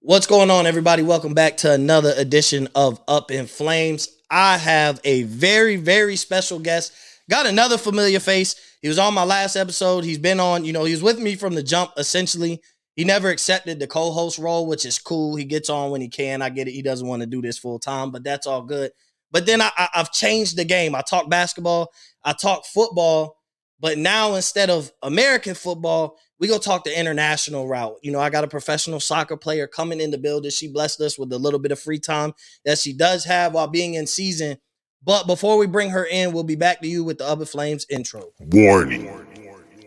What's going on, everybody? Welcome back to another edition of Up in Flames. I have a very, very special guest. Got another familiar face. He was on my last episode. He's been on, you know, he was with me from the jump, essentially. He never accepted the co host role, which is cool. He gets on when he can. I get it. He doesn't want to do this full time, but that's all good. But then I, I, I've changed the game. I talk basketball, I talk football, but now instead of American football, we go talk the international route. You know, I got a professional soccer player coming in the building. She blessed us with a little bit of free time that she does have while being in season. But before we bring her in, we'll be back to you with the Up in Flames intro. Warning.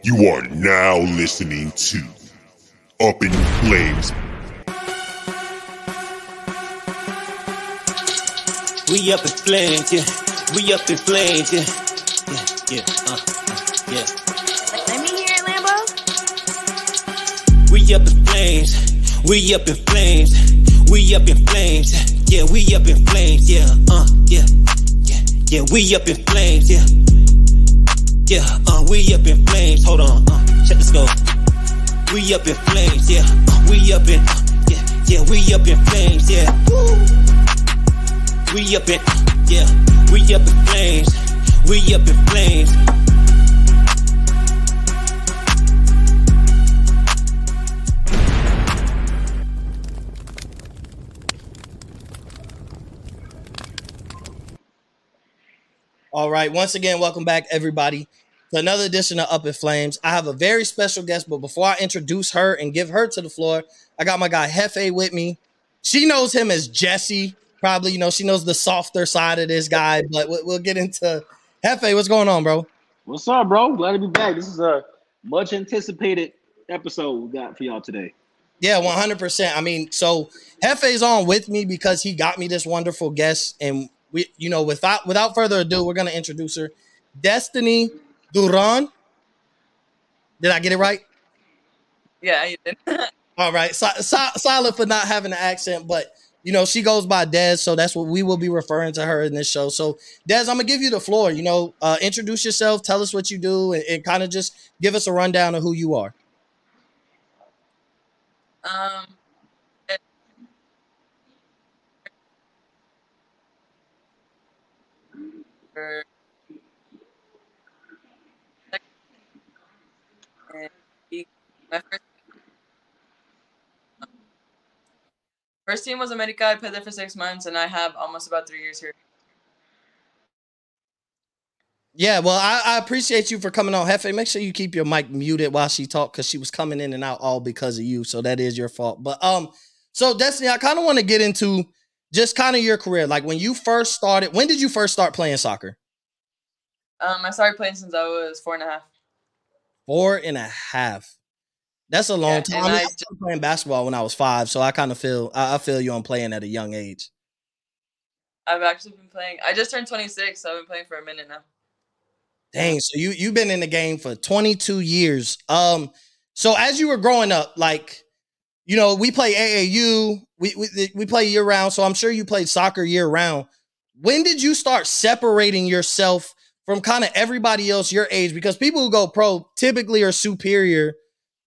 You are now listening to Up in Flames. We up in flames, yeah. We up in flames, yeah. Yeah, yeah, uh, yeah. Let me hear it, Lambo. We up in flames. We up in flames. We up in flames. Yeah, we up in flames. Yeah, uh, yeah, yeah, yeah. We up in flames. Yeah, yeah. Uh, we up in flames. Hold on. Uh, check the scope. We up in flames. Yeah, uh, we up in. Uh, yeah, yeah. We up in flames. Yeah. Woo. We up in. Yeah, we up in flames. We up in flames. All right. Once again, welcome back, everybody, to another edition of Up in Flames. I have a very special guest, but before I introduce her and give her to the floor, I got my guy Hefe with me. She knows him as Jesse. Probably, you know, she knows the softer side of this guy, but we'll, we'll get into Hefe. What's going on, bro? What's up, bro? Glad to be back. This is a much anticipated episode we got for y'all today. Yeah, one hundred percent. I mean, so Hefe's on with me because he got me this wonderful guest, and we, you know, without without further ado, we're gonna introduce her, Destiny Duran. Did I get it right? Yeah, you did. All right, so, so, solid for not having an accent, but you know she goes by Des, so that's what we will be referring to her in this show. So Des, I'm gonna give you the floor. You know, uh, introduce yourself, tell us what you do, and, and kind of just give us a rundown of who you are. um, my first first team was America. I played there for six months, and I have almost about three years here. Yeah, well, I, I appreciate you for coming on, Hefe. Make sure you keep your mic muted while she talked because she was coming in and out all because of you. So that is your fault. But um, so Destiny, I kind of want to get into just kind of your career. Like when you first started, when did you first start playing soccer? Um, I started playing since I was four and a half. Four and a half. That's a long Yeah, time. I, mean, I I started playing basketball when I was five, so I kind of feel I, I feel you on playing at a young age. I've actually been playing. I just turned 26, so I've been playing for a minute now. Dang, so you you've been in the game for 22 years. Um, so as you were growing up, like, you know, we play AAU, we we, we play year round. So I'm sure you played soccer year round. When did you start separating yourself from kind of everybody else your age? Because people who go pro typically are superior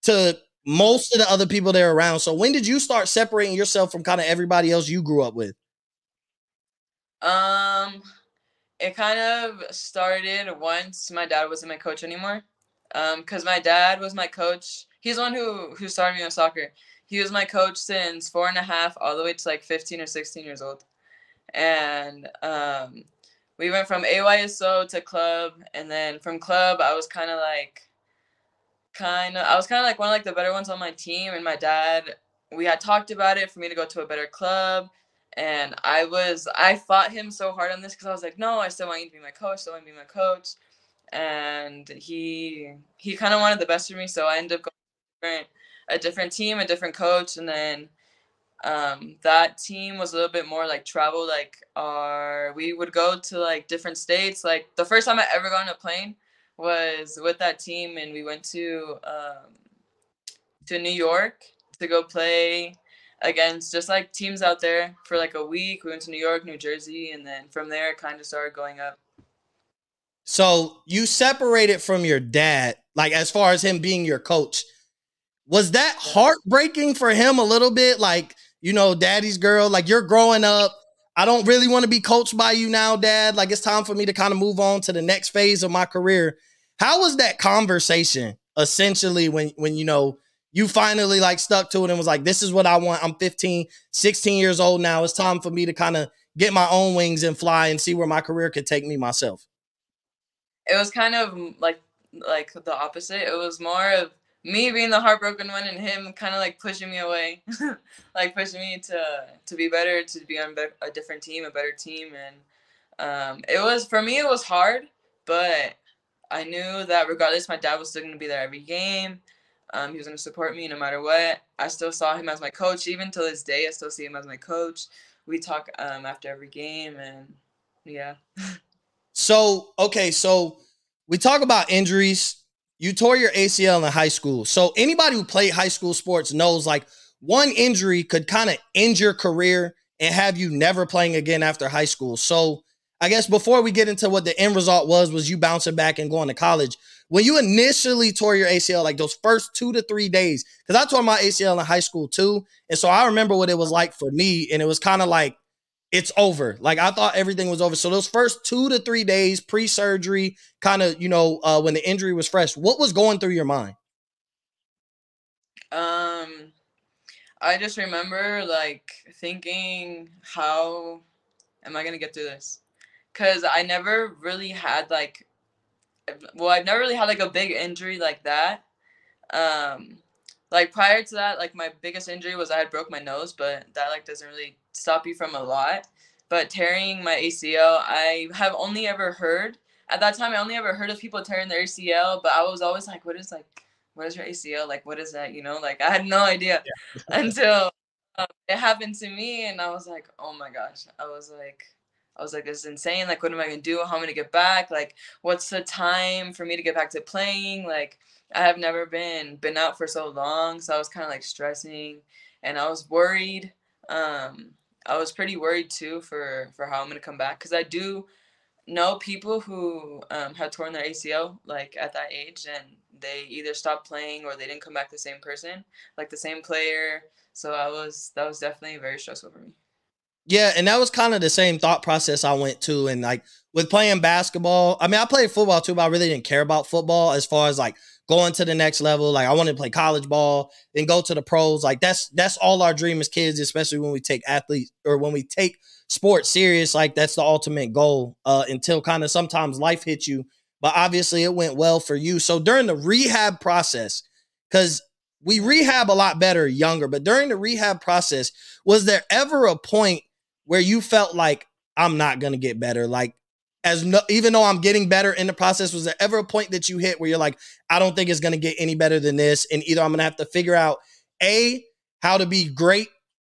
to most of the other people they're around. So when did you start separating yourself from kind of everybody else you grew up with? Um, it kind of started once my dad wasn't my coach anymore. Um, because my dad was my coach. He's the one who who started me on soccer. He was my coach since four and a half all the way to like 15 or 16 years old. And um, we went from AYSO to club, and then from club I was kind of like, kind of I was kind of like one of like the better ones on my team. And my dad, we had talked about it for me to go to a better club and I was I fought him so hard on this because I was like, no, I still want you to be my coach, still want to be my coach, and he he kind of wanted the best for me, so I ended up going different, a different team, a different coach, and then um, that team was a little bit more like travel, like our we would go to like different states. Like the first time I ever got on a plane was with that team, and we went to um, to New York to go play against just like teams out there for like a week. We went to New York, New Jersey, and then from there it kind of started going up. So you separated from your dad, like as far as him being your coach. Was that heartbreaking for him a little bit? Like, you know, daddy's girl. Like you're growing up. I don't really want to be coached by you now, dad. Like it's time for me to kind of move on to the next phase of my career. How was that conversation essentially when when you know you finally like stuck to it and was like this is what I want. I'm 15, 16 years old now. It's time for me to kind of get my own wings and fly and see where my career could take me myself. It was kind of like like the opposite. It was more of me being the heartbroken one and him kind of like pushing me away, like pushing me to to be better, to be on a different team, a better team, and um, it was for me. It was hard, but I knew that regardless, my dad was still gonna be there every game. Um, he was gonna support me no matter what. I still saw him as my coach, even to this day. I still see him as my coach. We talk um, after every game, and yeah. so okay, so we talk about injuries you tore your ACL in high school. So anybody who played high school sports knows like one injury could kind of end your career and have you never playing again after high school. So I guess before we get into what the end result was, was you bouncing back and going to college. When you initially tore your ACL, like those first two to three days, because I tore my ACL in high school too. And so I remember what it was like for me. And it was kind of like it's over. Like I thought everything was over. So those first two to three days pre-surgery, kind of, you know, uh, when the injury was fresh, what was going through your mind? Um, I just remember like thinking, how am I gonna get through this? Cause I never really had like, well, I've never really had like a big injury like that. Um, like prior to that, like my biggest injury was I had broke my nose, but that like doesn't really stop you from a lot. But tearing my ACL, I have only ever heard at that time. I only ever heard of people tearing their ACL, but I was always like, "What is like, what is your ACL? Like, what is that?" You know, like I had no idea yeah. until um, it happened to me, and I was like, "Oh my gosh!" I was like, I was like, "This is insane! Like, what am I gonna do? How am I gonna get back? Like, what's the time for me to get back to playing? Like." I have never been been out for so long, so I was kind of like stressing, and I was worried. Um, I was pretty worried too for for how I'm gonna come back because I do know people who um, had torn their ACL like at that age, and they either stopped playing or they didn't come back the same person, like the same player. So I was that was definitely very stressful for me. Yeah, and that was kind of the same thought process I went to, and like with playing basketball. I mean, I played football too, but I really didn't care about football as far as like going to the next level. Like I want to play college ball, then go to the pros. Like that's that's all our dream as kids, especially when we take athletes or when we take sports serious. Like that's the ultimate goal. Uh, until kind of sometimes life hits you. But obviously, it went well for you. So during the rehab process, because we rehab a lot better younger, but during the rehab process, was there ever a point where you felt like I'm not gonna get better? Like as no, even though I'm getting better in the process, was there ever a point that you hit where you're like, I don't think it's going to get any better than this, and either I'm going to have to figure out a how to be great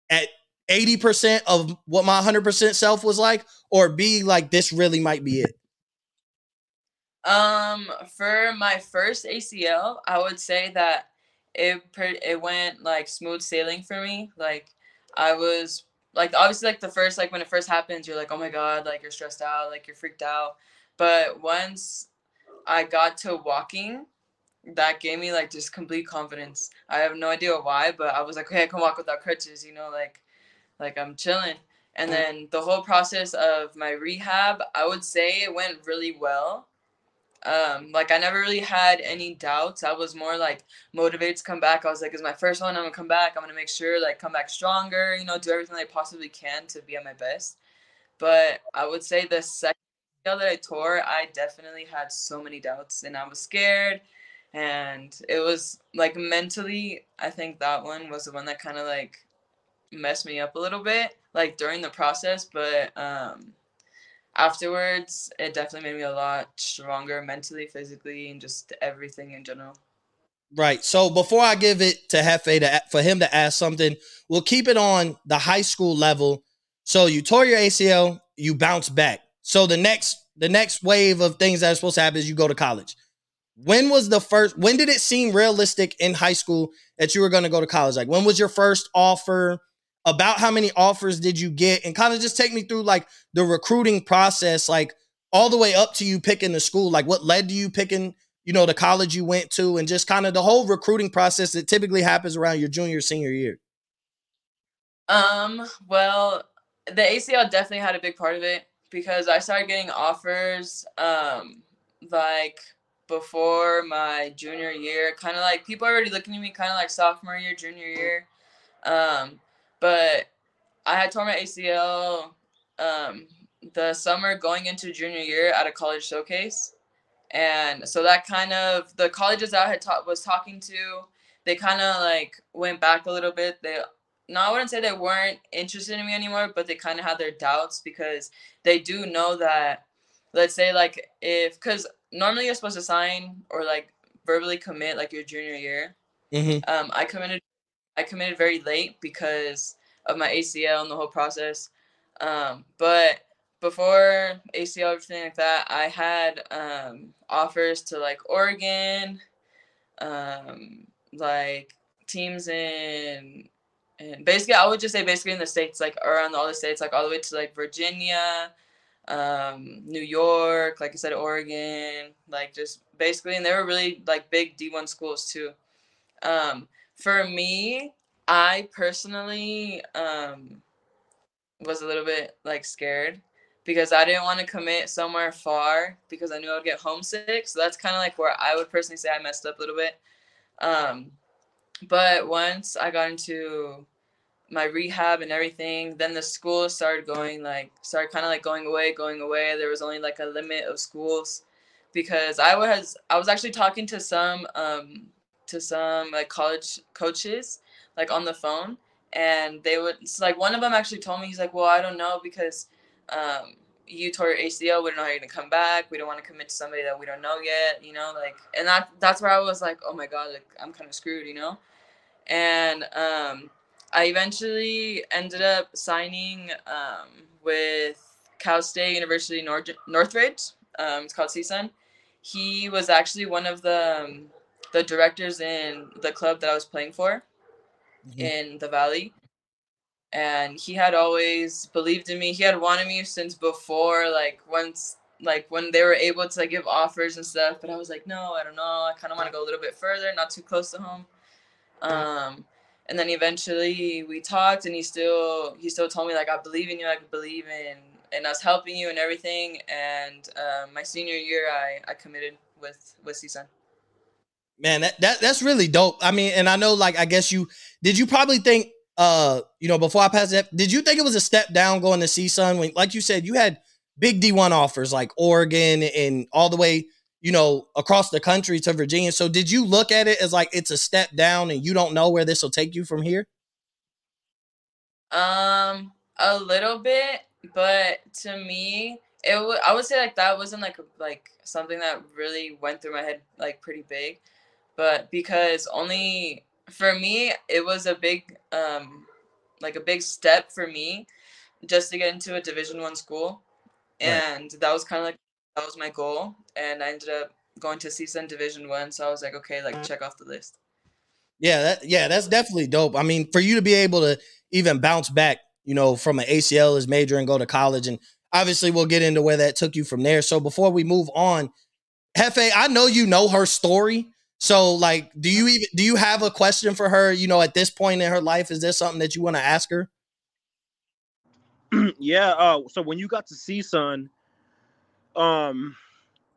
at 80% of what my 100% self was like, or b like this really might be it. Um, for my first ACL, I would say that it it went like smooth sailing for me. Like I was like obviously like the first like when it first happens you're like oh my god like you're stressed out like you're freaked out. But once i got to walking that gave me like just complete confidence. I have no idea why but i was like okay i can walk without crutches you know like like i'm chilling. And then the whole process of my rehab i would say it went really well um, like I never really had any doubts. I was more like motivated to come back. I was like, "It's my first one. I'm gonna come back. I'm gonna make sure like come back stronger. You know, do everything I possibly can to be at my best." But I would say the second that I tore, I definitely had so many doubts, and I was scared. And it was like mentally, I think that one was the one that kind of like messed me up a little bit, like during the process. But um, afterwards, it definitely made me a lot stronger mentally, physically, and just everything in general. Right. So before I give it to Hefe to for him to ask something, we'll keep it on the high school level. So you tore your ACL, you bounce back. So the next the next wave of things that are supposed to happen is you go to college. When was the first when did it seem realistic in high school that you were going to go to college? Like when was your first offer? About how many offers did you get and kind of just take me through like the recruiting process like all the way up to you picking the school like what led to you picking you know the college you went to and just kind of the whole recruiting process that typically happens around your junior senior year Um, well, the ACL definitely had a big part of it because I started getting offers um like before my junior year, kind of like people already looking at me kind of like sophomore year, junior year. Um, but I had torn my ACL um the summer going into junior year at a college showcase. And so that kind of the colleges I had taught was talking to, they kind of like went back a little bit. They no, I wouldn't say they weren't interested in me anymore, but they kind of had their doubts because they do know that, let's say, like, if, because normally you're supposed to sign or like verbally commit like your junior year. Mm-hmm. Um, I committed, I committed very late because of my ACL and the whole process. Um, but before ACL, everything like that, I had um, offers to like Oregon, um, like teams in and basically I would just say basically in the states, like around all the states, like all the way to like Virginia, um, New York, like I said, Oregon, like just basically, and they were really like big D1 schools too. Um, for me, I personally um, was a little bit like scared because I didn't want to commit somewhere far because I knew I would get homesick. So that's kind of like where I would personally say I messed up a little bit. Um, but once I got into my rehab and everything, then the school started going like started kind of like going away, going away. There was only like a limit of schools because I was I was actually talking to some um to some like college coaches like on the phone and they would like one of them actually told me he's like well I don't know because um you tore your ACL we don't know how you're gonna come back we don't want to commit to somebody that we don't know yet you know like and that that's where I was like oh my god like I'm kind of screwed you know and um, I eventually ended up signing um, with Cal State University North- Northridge. Um, it's called CSUN. He was actually one of the um, the directors in the club that I was playing for Mhm. in the Valley, and he had always believed in me. He had wanted me since before, like once, like when they were able to like, give offers and stuff. But I was like, no, I don't know. I kind of want to go a little bit further, not too close to home. Um, and then eventually we talked, and he still he still told me like I believe in you, I believe in in us helping you and everything. And um, my senior year, I I committed with with CSUN. Man, that, that that's really dope. I mean, and I know, like, I guess you did. You probably think, uh, you know, before I passed that, did you think it was a step down going to CSUN when, like you said, you had big D one offers like Oregon and all the way, you know, across the country to Virginia. So, did you look at it as like it's a step down and you don't know where this will take you from here? Um, a little bit, but to me, it would I would say like that wasn't like like something that really went through my head like pretty big, but because only for me it was a big um like a big step for me just to get into a Division One school, Right. and that was kind of like that was my goal, and I ended up going to CSUN Division One, so I was like, okay, like check off the list. Yeah, that yeah, that's definitely dope. I mean, for you to be able to even bounce back, you know, from an ACL as major and go to college, and obviously we'll get into where that took you from there. So before we move on, Hefe, I know you know her story. So like, do you even do you have a question for her? You know, at this point in her life, is there something that you want to ask her? yeah. Uh, so when you got to CSUN, um,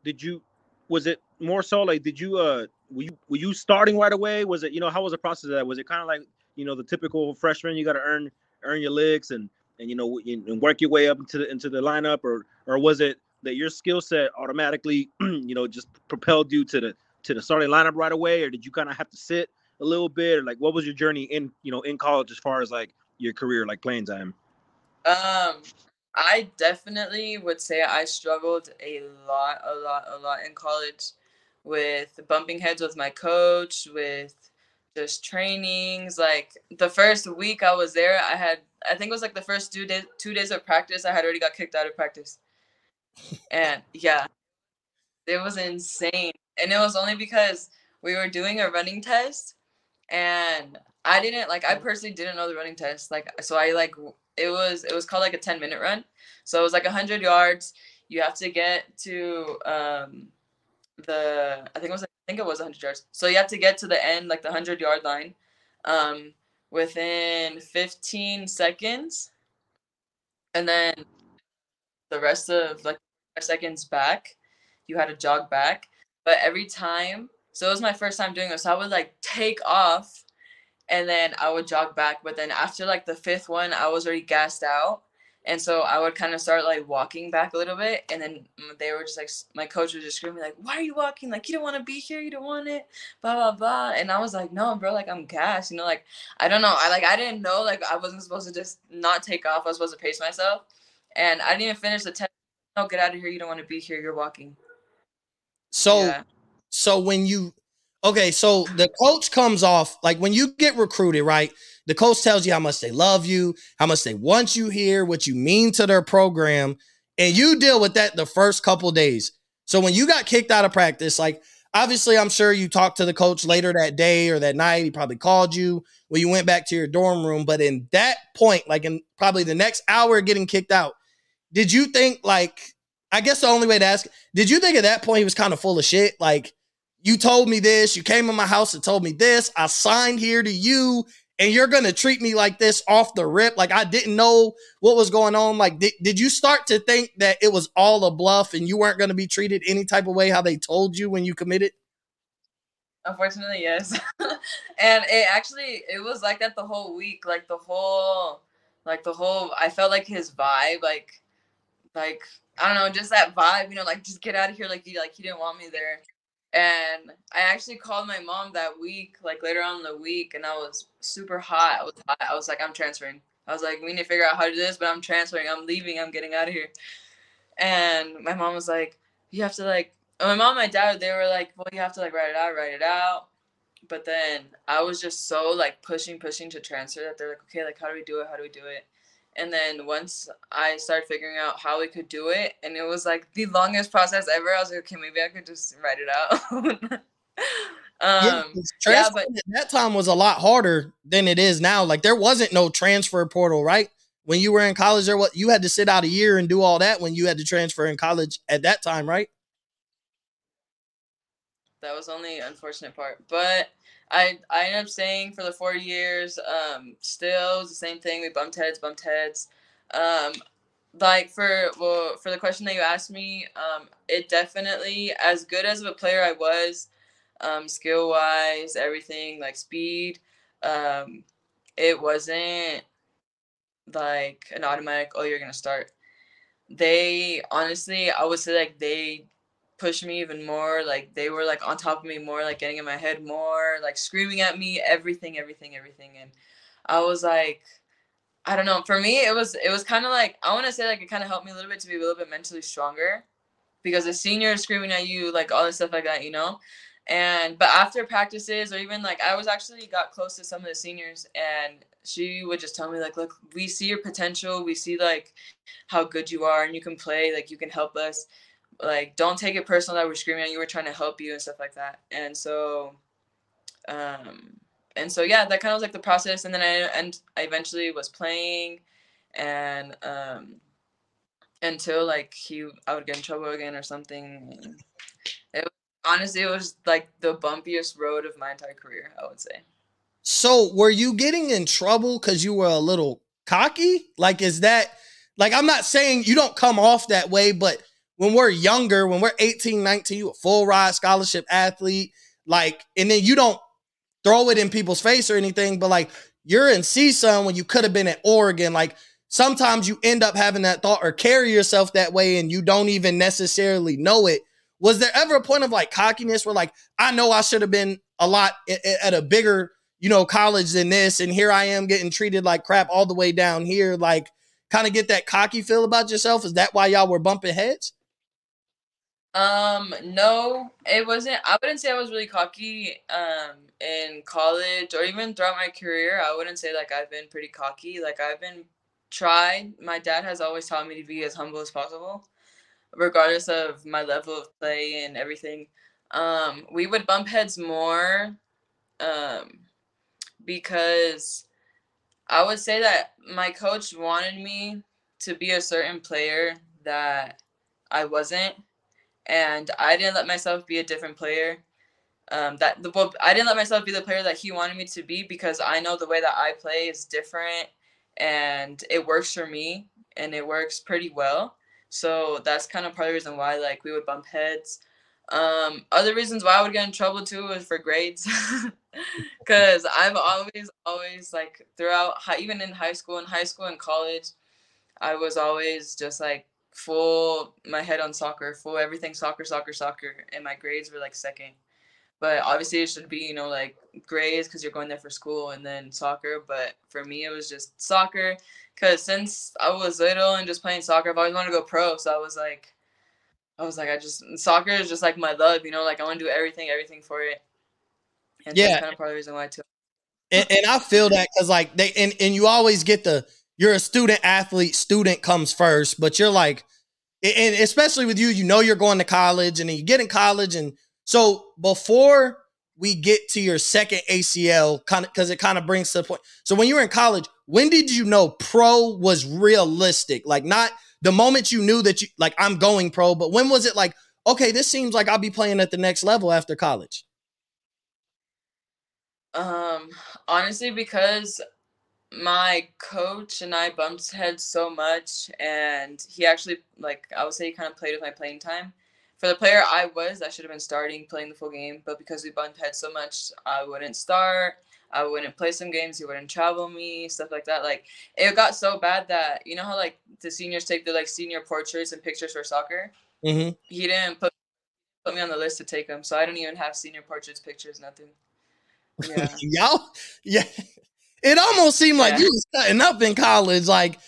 did you was it more so like did you uh were you were you starting right away? Was it you know how was the process of that? Was it kind of like you know the typical freshman you got to earn earn your licks and and you know and work your way up into the into the lineup or or was it that your skill set automatically you know just propelled you to the to the starting lineup right away or did you kind of have to sit a little bit or like what was your journey in you know in college as far as like your career like playing time? Um, I definitely would say I struggled a lot, a lot, a lot in college with bumping heads with my coach, with just trainings. Like the first week I was there, I had I think it was like the first two days two days of practice, I had already got kicked out of practice. And yeah, it was insane. And it was only because we were doing a running test and I didn't like I personally didn't know the running test. Like so I like it was it was called like a 10 minute run. So it was like 100 yards. You have to get to um the I think it was I think it was 100 yards. So you have to get to the end like the 100 yard line um within 15 seconds, and then the rest of like seconds back, you had to jog back. But every time, so it was my first time doing this. So I would like take off, and then I would jog back. But then after like the fifth one, I was already gassed out. And so I would kind of start like walking back a little bit, and then they were just like, my coach was just screaming like, "Why are you walking? Like you don't want to be here, you don't want it, blah blah blah." And I was like, "No, bro, like I'm gassed, you know, like I don't know, I like I didn't know like I wasn't supposed to just not take off. I was supposed to pace myself, and I didn't even finish the ten. No, get out of here. You don't want to be here. You're walking. So, Yeah. so when you, okay, so the coach comes off like when you get recruited, right? The coach tells you how much they love you, how much they want you here, what you mean to their program, and you deal with that the first couple days. So when you got kicked out of practice, like obviously, I'm sure you talked to the coach later that day or that night. He probably called you when you went back to your dorm room. But in that point, like in probably the next hour getting kicked out, did you think like I guess the only way to ask, did you think at that point he was kind of full of shit? Like, you told me this, you came in my house and told me this, I signed here to you, and you're gonna treat me like this off the rip. Like I didn't know what was going on. Like, did, did you start to think that it was all a bluff and you weren't gonna be treated any type of way how they told you when you committed? Unfortunately, yes. and it actually it was like that the whole week. Like the whole like the whole I felt like his vibe, like like I don't know, just that vibe, you know, like just get out of here, like he like he didn't want me there. And I actually called my mom that week, like later on in the week, and I was super hot. I was hot. I was like, I'm transferring. I was like, we need to figure out how to do this, but I'm transferring. I'm leaving. I'm getting out of here. And my mom was like, you have to like and my mom and my dad they were like well you have to like write it out write it out but then i was just so like pushing pushing to transfer that they're like okay like how do we do it how do we do it and then once i started figuring out how we could do it and it was like the longest process ever i was like okay maybe i could just write it out Yeah, um yeah, transferring at that time was a lot harder than it is now. Like there wasn't no transfer portal, right? When you were in college, there what you had to sit out a year and do all that when you had to transfer in college at that time, right? That was only unfortunate part. But i i ended up staying for the four years. Um still it was the same thing. We bumped heads bumped heads. Um like for well for the question that you asked me um it definitely as good as of a player i was um skill wise everything like speed um it wasn't like an automatic oh you're gonna start. They honestly i would say like they pushed me even more. Like they were like on top of me more, like getting in my head more, like screaming at me, everything, everything, everything. And I was like, I don't know. For me, it was it was kind of like I want to say like it kind of helped me a little bit to be a little bit mentally stronger, because the senior is screaming at you, like all this stuff like that, you know. And but after practices or even like I was actually got close to some of the seniors and she would just tell me like look we see your potential we see like how good you are and you can play like you can help us like don't take it personal that we're screaming at you we're trying to help you and stuff like that. And so um and so yeah that kind of was like the process. And then i and i eventually was playing and um until like he i would get in trouble again or something. It honestly it was like the bumpiest road of my entire career i would say. So were you getting in trouble because you were a little cocky? Like, is that like I'm not saying you don't come off that way, but when we're younger, when we're 18, 19, you a full ride scholarship athlete, like, and then you don't throw it in people's face or anything, but like you're in CSUN when you could have been at Oregon. Like sometimes you end up having that thought or carry yourself that way and you don't even necessarily know it. Was there ever a point of like cockiness where like I know I should have been a lot at a bigger, you know, college than this, and here I am getting treated like crap all the way down here? Like, kind of get that cocky feel about yourself? Is that why y'all were bumping heads? Um, no, it wasn't. I wouldn't say I was really cocky um in college or even throughout my career. I wouldn't say like I've been pretty cocky. Like I've been tried. My dad has always taught me to be as humble as possible, regardless of my level of play and everything. Um, we would bump heads more um because I would say that my coach wanted me to be a certain player that I wasn't and I didn't let myself be a different player. um, that the well, I didn't let myself be the player that he wanted me to be because I know the way that I play is different and it works for me and it works pretty well. So that's kind of part of the reason why like we would bump heads. Um, other reasons why I would get in trouble too was for grades, because I've always, always like throughout, even in high school, in high school and college, I was always just like full my head on soccer, full everything soccer, soccer, soccer, and my grades were like second. But obviously, it should be you know like grades because you're going there for school and then soccer. But for me, it was just soccer because since I was little and just playing soccer, I've always wanted to go pro. So I was like, I was like, I just soccer is just like my love, you know. Like I want to do everything, everything for it. And Yeah. that's kind of part of the reason why too. and, and I feel that because like they and, and you always get the you're a student athlete, student comes first, but you're like, and especially with you, you know you're going to college, and then you get in college, and so before we get to your second ACL, kind of because it kind of brings to the point. So when you were in college, when did you know pro was realistic? Like not the moment you knew that you like I'm going pro, but when was it like, okay, this seems like I'll be playing at the next level after college? Um, honestly, because my coach and I bumped heads so much, and he actually like I would say he kind of played with my playing time. For the player I was, I should have been starting playing the full game, but because we bumped heads so much, I wouldn't start. I wouldn't play some games. He wouldn't travel me, stuff like that. Like it got so bad that you know how like the seniors take the like senior portraits and pictures for soccer. Mm-hmm. He didn't put put me on the list to take them, so I don't even have senior portraits, pictures, nothing. Yeah. Y'all, yeah. It almost seemed like Yeah. you was cutting up in college. Like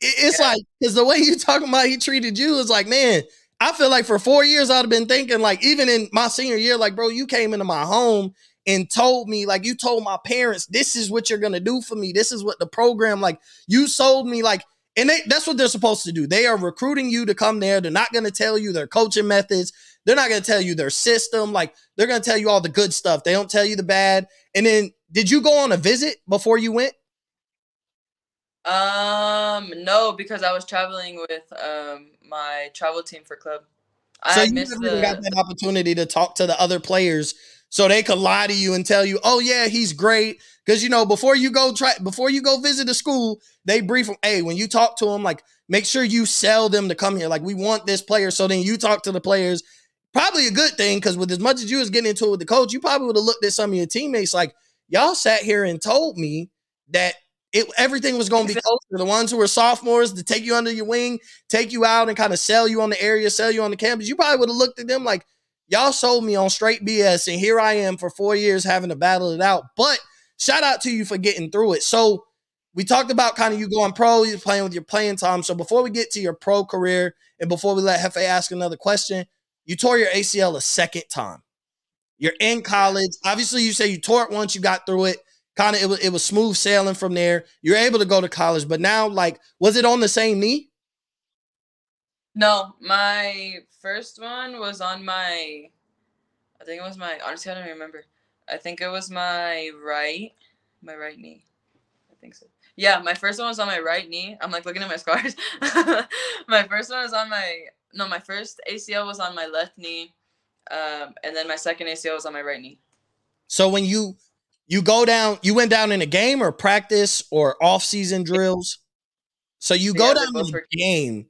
it's Yeah. like because the way you talking about he treated you is like, man. I feel like for four years I'd have been thinking like, even in my senior year, like, bro, you came into my home and told me, like, you told my parents, this is what you're gonna do for me. This is what the program, like, you sold me, like, and they, that's what they're supposed to do. They are recruiting you to come there. They're not gonna tell you their coaching methods. They're not gonna tell you their system. Like, they're gonna tell you all the good stuff. They don't tell you the bad. And then, did you go on a visit before you went? Um, no, because I was traveling with um my travel team for club. So had you missed never even got that opportunity to talk to the other players, so they could lie to you and tell you, "Oh yeah, he's great." Because you know, before you go try, before you go visit a school, they brief them. Hey, when you talk to them, like make sure you sell them to come here. Like we want this player. So then you talk to the players. Probably a good thing because with as much as you was getting into it with the coach, you probably would have looked at some of your teammates like y'all sat here and told me that it everything was going to be closer. The ones who were sophomores to take you under your wing, take you out and kind of sell you on the area, sell you on the campus. You probably would have looked at them like y'all sold me on straight BS, and here I am for four years having to battle it out. But shout out to you for getting through it. So we talked about kind of you going pro, you playing with your playing time. So before we get to your pro career, and before we let Hefe ask another question, you tore your ACL a second time. You're in college. Obviously, you say you tore it once, you got through it. Kind of, it was, it was smooth sailing from there. You're able to go to college, but now, like, was it on the same knee? No, my first one was on my I think it was my honestly I don't remember. I think it was my right my right knee. I think so. Yeah, my first one was on my right knee. I'm like looking at my scars. my first one was on my no, my first ACL was on my left knee. Um, and then my second ACL was on my right knee. So when you you go down, you went down in a game or practice or off season drills. So you go Yeah, down in a game,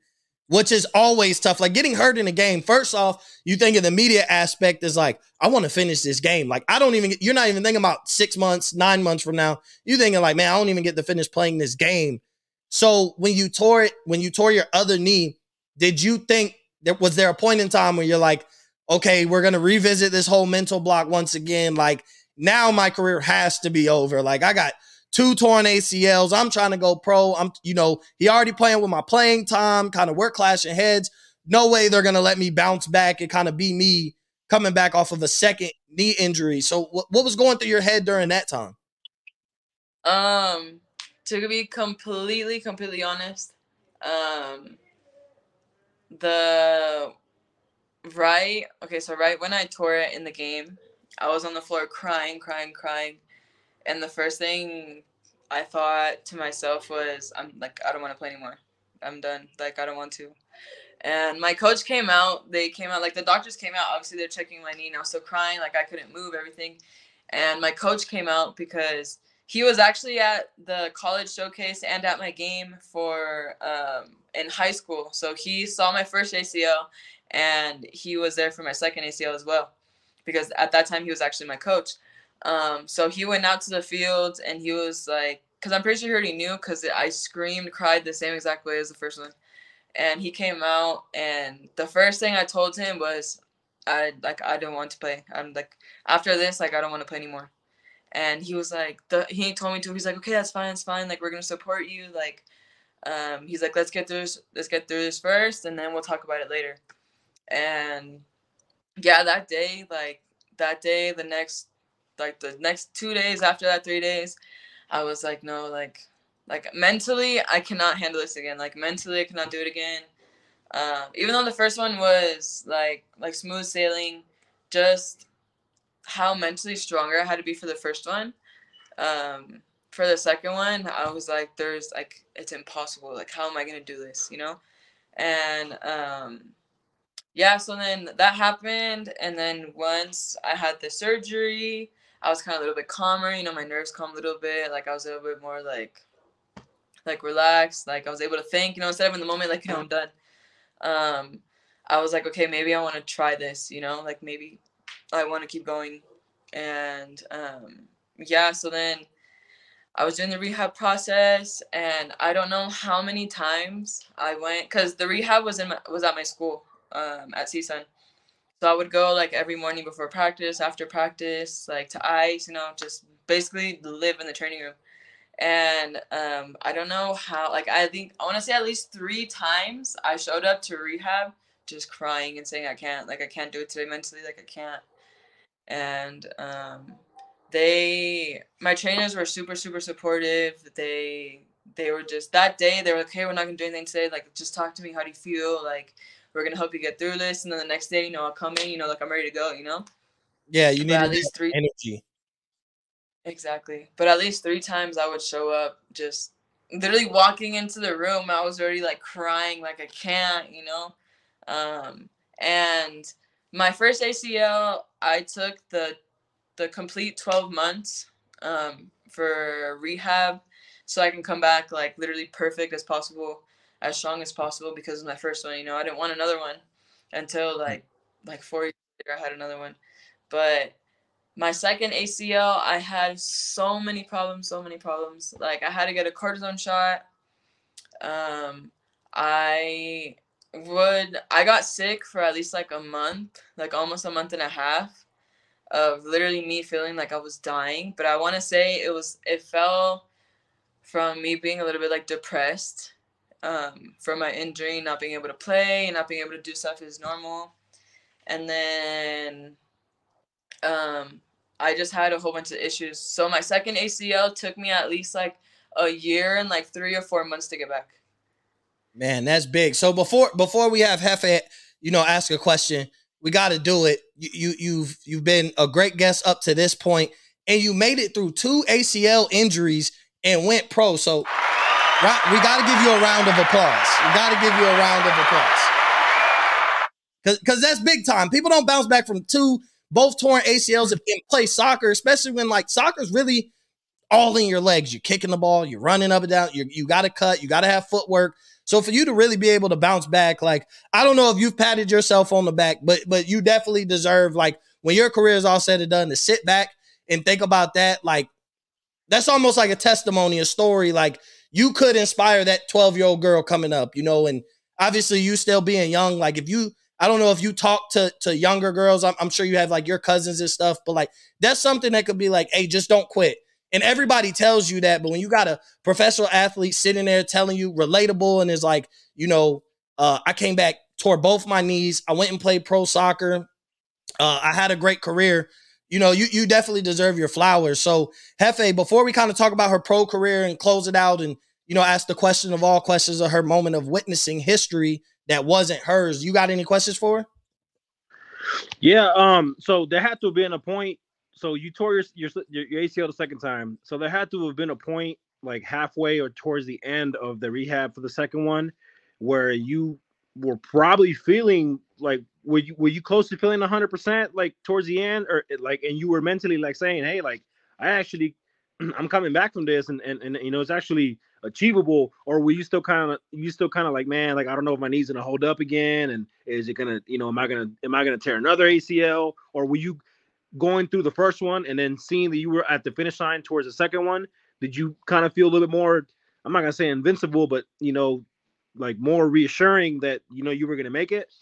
which is always tough. Like getting hurt in a game. First off, you think of the media aspect is like, I want to finish this game. Like I don't even. You're not even thinking about six months, nine months from now. You're thinking like, man, I don't even get to finish playing this game. So when you tore it, when you tore your other knee, did you think there was there a point in time where you're like, okay, we're gonna revisit this whole mental block once again? Like now my career has to be over. Like I got two torn ACLs. I'm trying to go pro. I'm, you know, he already playing with my playing time, kind of we're clashing heads. No way they're gonna let me bounce back and kind of be me coming back off of a second knee injury. So what, what was going through your head during that time? Um, to be completely, completely honest, um, the right, okay, so right when I tore it in the game, I was on the floor crying, crying, crying, and the first thing I thought to myself was, I'm like, I don't want to play anymore. I'm done. Like, I don't want to. And my coach came out. They came out like the doctors came out. Obviously, they're checking my knee. And I was still crying, like I couldn't move everything. And my coach came out because he was actually at the college showcase and at my game for um, in high school. So he saw my first ACL, and he was there for my second ACL as well, because at that time he was actually my coach. Um, so he went out to the field and he was like, because I'm pretty sure he already knew because I screamed, cried the same exact way as the first one. And he came out and the first thing I told him was, I like I don't want to play. I'm like after this, like I don't want to play anymore. And he was like, the he told me to. He's like, okay, that's fine, it's fine. Like we're gonna support you. Like, um, he's like, let's get through this. Let's get through this first, and then we'll talk about it later. And yeah, that day, like that day, the next, like the next two days after that, three days, I was like, no, like, like mentally, I cannot handle this again. Like mentally, I cannot do it again. Um, even though the first one was like like smooth sailing, just how mentally stronger I had to be for the first one. Um, for the second one, I was like, there's like it's impossible. Like, how am I gonna do this? You know? And um, yeah, so then that happened, and then once I had the surgery, I was kind of a little bit calmer. You know, my nerves calmed a little bit. Like I was a little bit more like like relaxed. Like I was able to think. You know, instead of in the moment, like you know, I'm done. Um, I was like, okay, maybe I want to try this. You know, like maybe I want to keep going. And um, yeah, so then I was doing the rehab process, and I don't know how many times I went because the rehab was in my, was at my school um, at CSUN. So I would go like every morning before practice, after practice, like to ice, you know, just basically live in the training room. And um, I don't know how, like, I think I want to say at least three times I showed up to rehab just crying and saying I can't, like, I can't do it today mentally, like, I can't. And um, they, my trainers were super, super supportive. They, they were just that day, they were like, hey, we're not gonna do anything today. Like, just talk to me. How do you feel? Like, we're gonna help you get through this. And then the next day, you know, I'll come in, you know, like I'm ready to go, you know? Yeah, you But need at at least three energy. Exactly. But at least three times I would show up just literally walking into the room, I was already like crying, like I can't, you know? Um, and my first ACL, I took the the complete 12 months um, for rehab so I can come back like literally perfect as possible, as strong as possible because my first one, you know, I didn't want another one until like like four years later I had another one. But my second ACL, I had so many problems, so many problems. Like I had to get a cortisone shot. Um, I would I got sick for at least like a month, like almost a month and a half of literally me feeling like I was dying. But I want to say it was it fell from me being a little bit like depressed um, from my injury, not being able to play, and not being able to do stuff as normal, and then um, I just had a whole bunch of issues. So my second ACL took me at least like a year and like three or four months to get back. Man, that's big. So before before we have Hefe, you know, ask a question, we got to do it. You, you you've you've been a great guest up to this point, and you made it through two ACL injuries and went pro. So we got to give you a round of applause. We got to give you a round of applause. Cause, Cause that's big time. People don't bounce back from two, both torn ACLs and play soccer, especially when like soccer's really all in your legs. You're kicking the ball, you're running up and down, you you got to cut, you got to have footwork. So for you to really be able to bounce back, like I don't know if you've patted yourself on the back, but but you definitely deserve like when your career is all said and done to sit back and think about that. Like that's almost like a testimony, a story. Like you could inspire that 12 year old girl coming up, you know, and obviously you still being young. Like if you, I don't know if you talk to to younger girls, I'm, I'm sure you have like your cousins and stuff, but like that's something that could be like, hey, just don't quit. And everybody tells you that, but when you got a professional athlete sitting there telling you relatable and is like, you know, uh, I came back, tore both my knees, I went and played pro soccer, uh, I had a great career. You know, you you definitely deserve your flowers. So, Hefe, before we kind of talk about her pro career and close it out, and you know, ask the question of all questions of her moment of witnessing history that wasn't hers. You got any questions for her? Yeah. Um. So there had to have been a point. So you tore your your, your ACL the second time. So there had to have been a point like halfway or towards the end of the rehab for the second one, where you were probably feeling like were you were you close to feeling 100% like towards the end or like and you were mentally like saying hey like i actually i'm coming back from this and and, and you know it's actually achievable or were you still kind of you still kind of like man like i don't know if my knees gonna hold up again and is it gonna you know am i gonna am i gonna tear another acl or were you going through the first one and then seeing that you were at the finish line towards the second one did you kind of feel a little bit more i'm not gonna say invincible but you know like more reassuring that you know you were gonna make it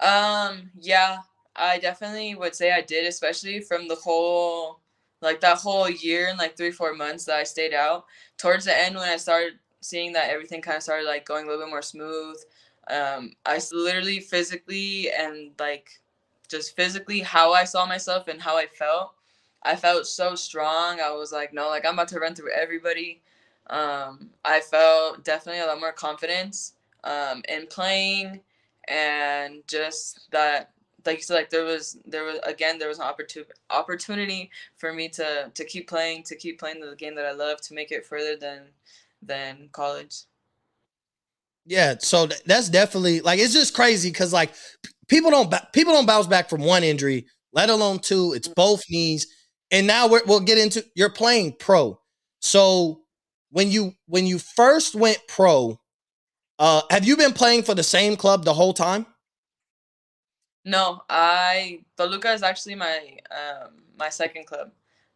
Um, yeah, I definitely would say I did, especially from the whole like that whole year and like three, four months that I stayed out. Towards the end when I started seeing that everything kind of started like going a little bit more smooth. Um, I literally physically and like just physically how I saw myself and how I felt. I felt so strong. I was like, no, like I'm about to run through everybody. Um, I felt definitely a lot more confidence um, in playing and just that like you said like there was there was again there was an opportunity opportunity for me to to keep playing to keep playing the game that I love to make it further than than college. Yeah, so that's definitely like it's just crazy because like people don't people don't bounce back from one injury, let alone two. It's mm-hmm. both knees, and now we're, we'll get into you're playing pro. So when you when you first went pro, uh, have you been playing for the same club the whole time? No, I Toluca is actually my um my second club.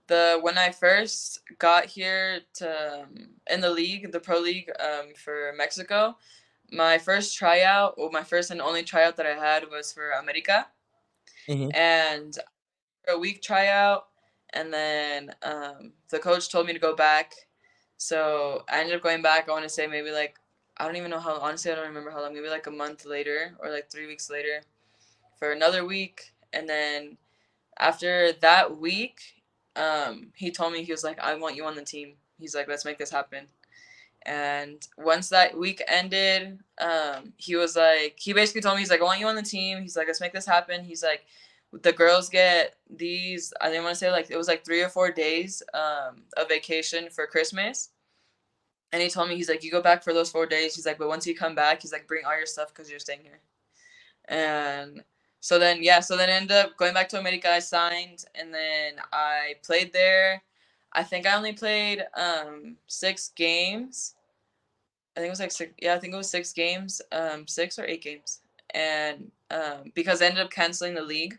The when I first got here to um, in the league, the pro league um for Mexico, my first tryout, or my first and only tryout that I had was for America. Mhm. And for a week tryout and then um the coach told me to go back. So I ended up going back, I want to say maybe like I don't even know how honestly I don't remember how long, maybe like a month later or like 3 weeks later for another week. And then after that week um he told me he was like i want you on the team. He's like let's make this happen. And once that week ended um he was like he basically told me he's like i want you on the team. He's like let's make this happen. He's like the girls get these i didn't want to say like it was like three or four days um of vacation for christmas and he told me he's like you go back for those four days. He's like but once you come back he's like bring all your stuff because you're staying here. And so then yeah so then I ended up going back to america. I signed and then i played there. I think i only played um six games. I think it was like six yeah i think it was six games um six or eight games. And um because i ended up canceling the league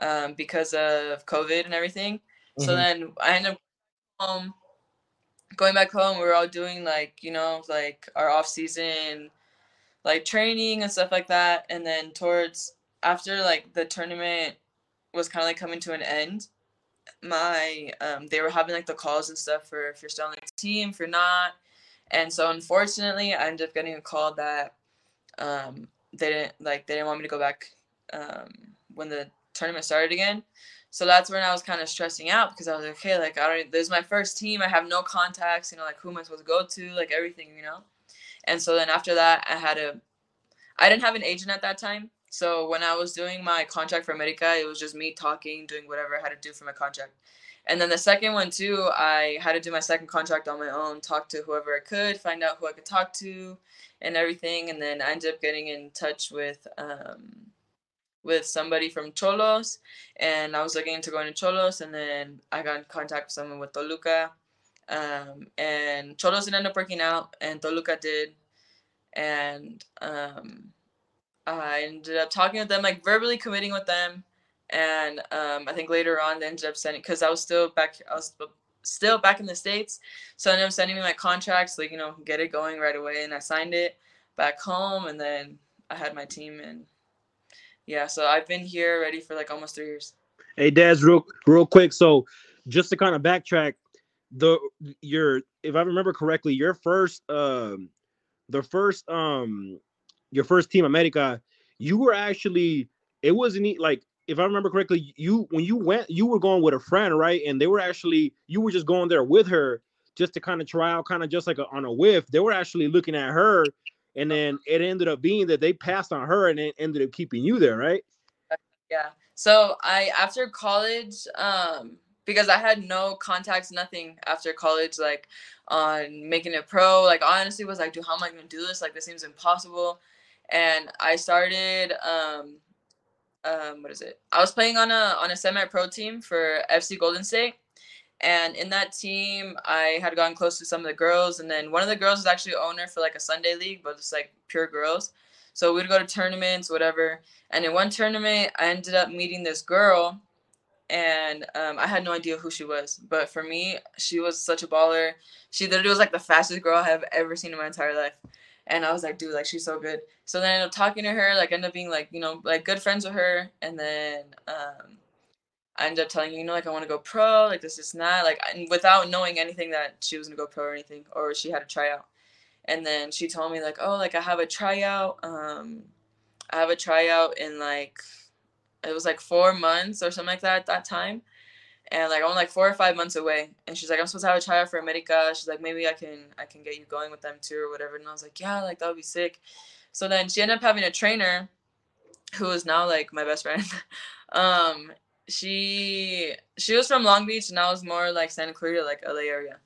um because of covid and everything. So Mhm. then i ended up home going back home we were all doing like you know like our off season like training and stuff like that. And then towards after like the tournament was kind of like coming to an end my um they were having like the calls and stuff for if you're still on the team if you're not. And so unfortunately i ended up getting a call that um they didn't like they didn't want me to go back um when the tournament started again so that's when i was kind of stressing out because i was like okay like i don't this is my first team i have no contacts you know like who am i supposed to go to like everything you know and so then after that, I had a, I didn't have an agent at that time. So when I was doing my contract for America, it was just me talking, doing whatever I had to do for my contract. And then the second one too, I had to do my second contract on my own, talk to whoever I could, find out who I could talk to, and everything. And then I ended up getting in touch with um, with somebody from Xolos, and I was looking into going to Xolos, and then I got in contact with someone with Toluca, um, and Xolos didn't end up working out, and Toluca did, and um, I ended up talking with them, like verbally committing with them, and um, I think later on they ended up sending because I was still back, I was still back in the states, so they ended up sending me my contracts, like you know, get it going right away, and I signed it back home, and then I had my team, and yeah, so I've been here already for like almost three years. Hey, Daz, real real quick. So, just to kind of backtrack, the your if I remember correctly, your first um the first um your first team America, you were actually it wasn't like if I remember correctly, you when you went, you were going with a friend, right? And they were actually you were just going there with her just to kind of try out, kind of just like a, on a whiff. They were actually looking at her, and then it ended up being that they passed on her and it ended up keeping you there, right? Yeah. So I after college, um, because I had no contacts, nothing after college. Like on making it pro. Like honestly was like, dude, how am I gonna do this? Like this seems impossible. And I started um um what is it? I was playing on a on a semi pro team for FC Golden State. And in that team, I had gotten close to some of the girls, and then one of the girls was actually owner for like a Sunday league, but it's like pure girls. So we'd go to tournaments, whatever. And in one tournament, I ended up meeting this girl, and um, I had no idea who she was. But for me, she was such a baller. She literally was like the fastest girl I have ever seen in my entire life. And I was like, dude, like she's so good. So then I ended up talking to her, like ended up being like, you know, like good friends with her. And then um, I ended up telling her, you know, like I want to go pro, like this is not like and without knowing anything that she was gonna go pro or anything, or she had a tryout. And then she told me like, oh, like I have a tryout. Um, I have a tryout in like it was like four months or something like that at that time. And like I'm like four or five months away. And she's like, I'm supposed to have a tryout for America. She's like, maybe I can I can get you going with them too or whatever. And I was like, yeah, like that would be sick. So then she ended up having a trainer who is now like my best friend. um, she she was from Long Beach and I was more like Santa Clarita, like LA area.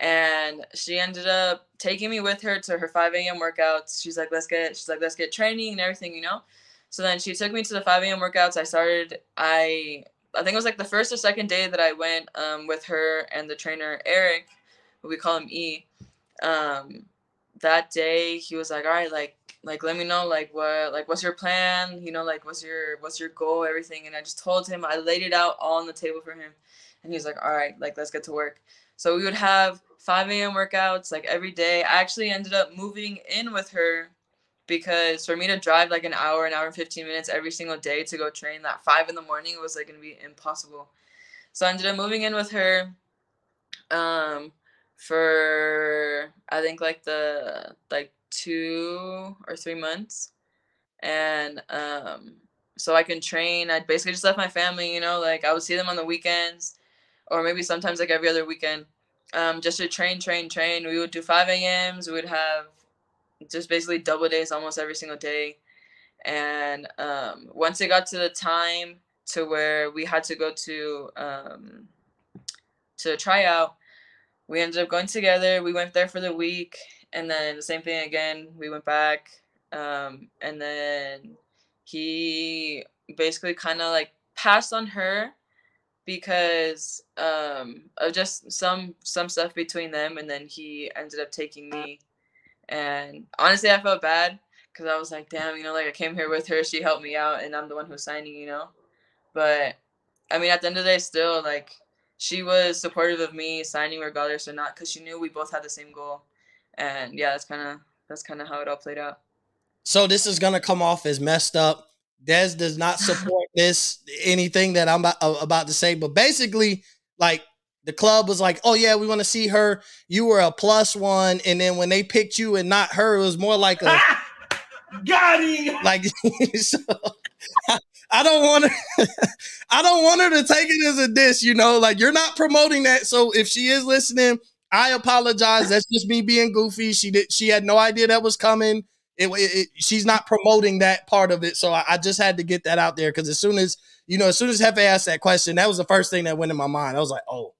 And she ended up taking me with her to her 5 a.m. workouts. She's like, let's get she's like, let's get training and everything, you know. So then she took me to the 5 a.m. workouts. I started I I think it was like the first or second day that I went um, with her and the trainer Eric, we call him E. Um, that day he was like, all right, like like let me know like what like what's your plan you know like what's your what's your goal everything. And i just told him i laid it out all on the table for him. And he was like all right like let's get to work. So we would have 5 a.m workouts like every day. I actually ended up moving in with her because for me to drive like an hour an hour and 15 minutes every single day to go train that 5 in the morning was like gonna be impossible. So i ended up moving in with her um for i think like the like two or three months and um so i can train i basically just left my family you know like i would see them on the weekends or maybe sometimes like every other weekend um just to train train train. We would do 5 a.m.s we would have just basically double days almost every single day and um once it got to the time to where we had to go to um to try out we ended up going together we went there for the week and then the same thing again. We went back, um, and then he basically kind of like passed on her because um, of just some some stuff between them, and then he ended up taking me. And honestly, I felt bad because I was like, damn, you know, like I came here with her, she helped me out, and I'm the one who's signing, you know. But I mean, at the end of the day, still like she was supportive of me signing regardless or not, because she knew we both had the same goal and yeah, that's kind of that's kind of how it all played out. So this is gonna come off as messed up. Des does not support this anything that I'm about, uh, about to say, but basically, like the club was like, "Oh yeah, we want to see her. You were a one," and then when they picked you and not her, it was more like a got him. Like so, I don't want her. I don't want her to take it as a diss. You know, like you're not promoting that. So if she is listening, I apologize. That's just me being goofy. She did. She had no idea that was coming. It, it, it she's not promoting that part of it, so I, I just had to get that out there because as soon as you know, as soon as Hefe asked that question, that was the first thing that went in my mind. I was like, oh,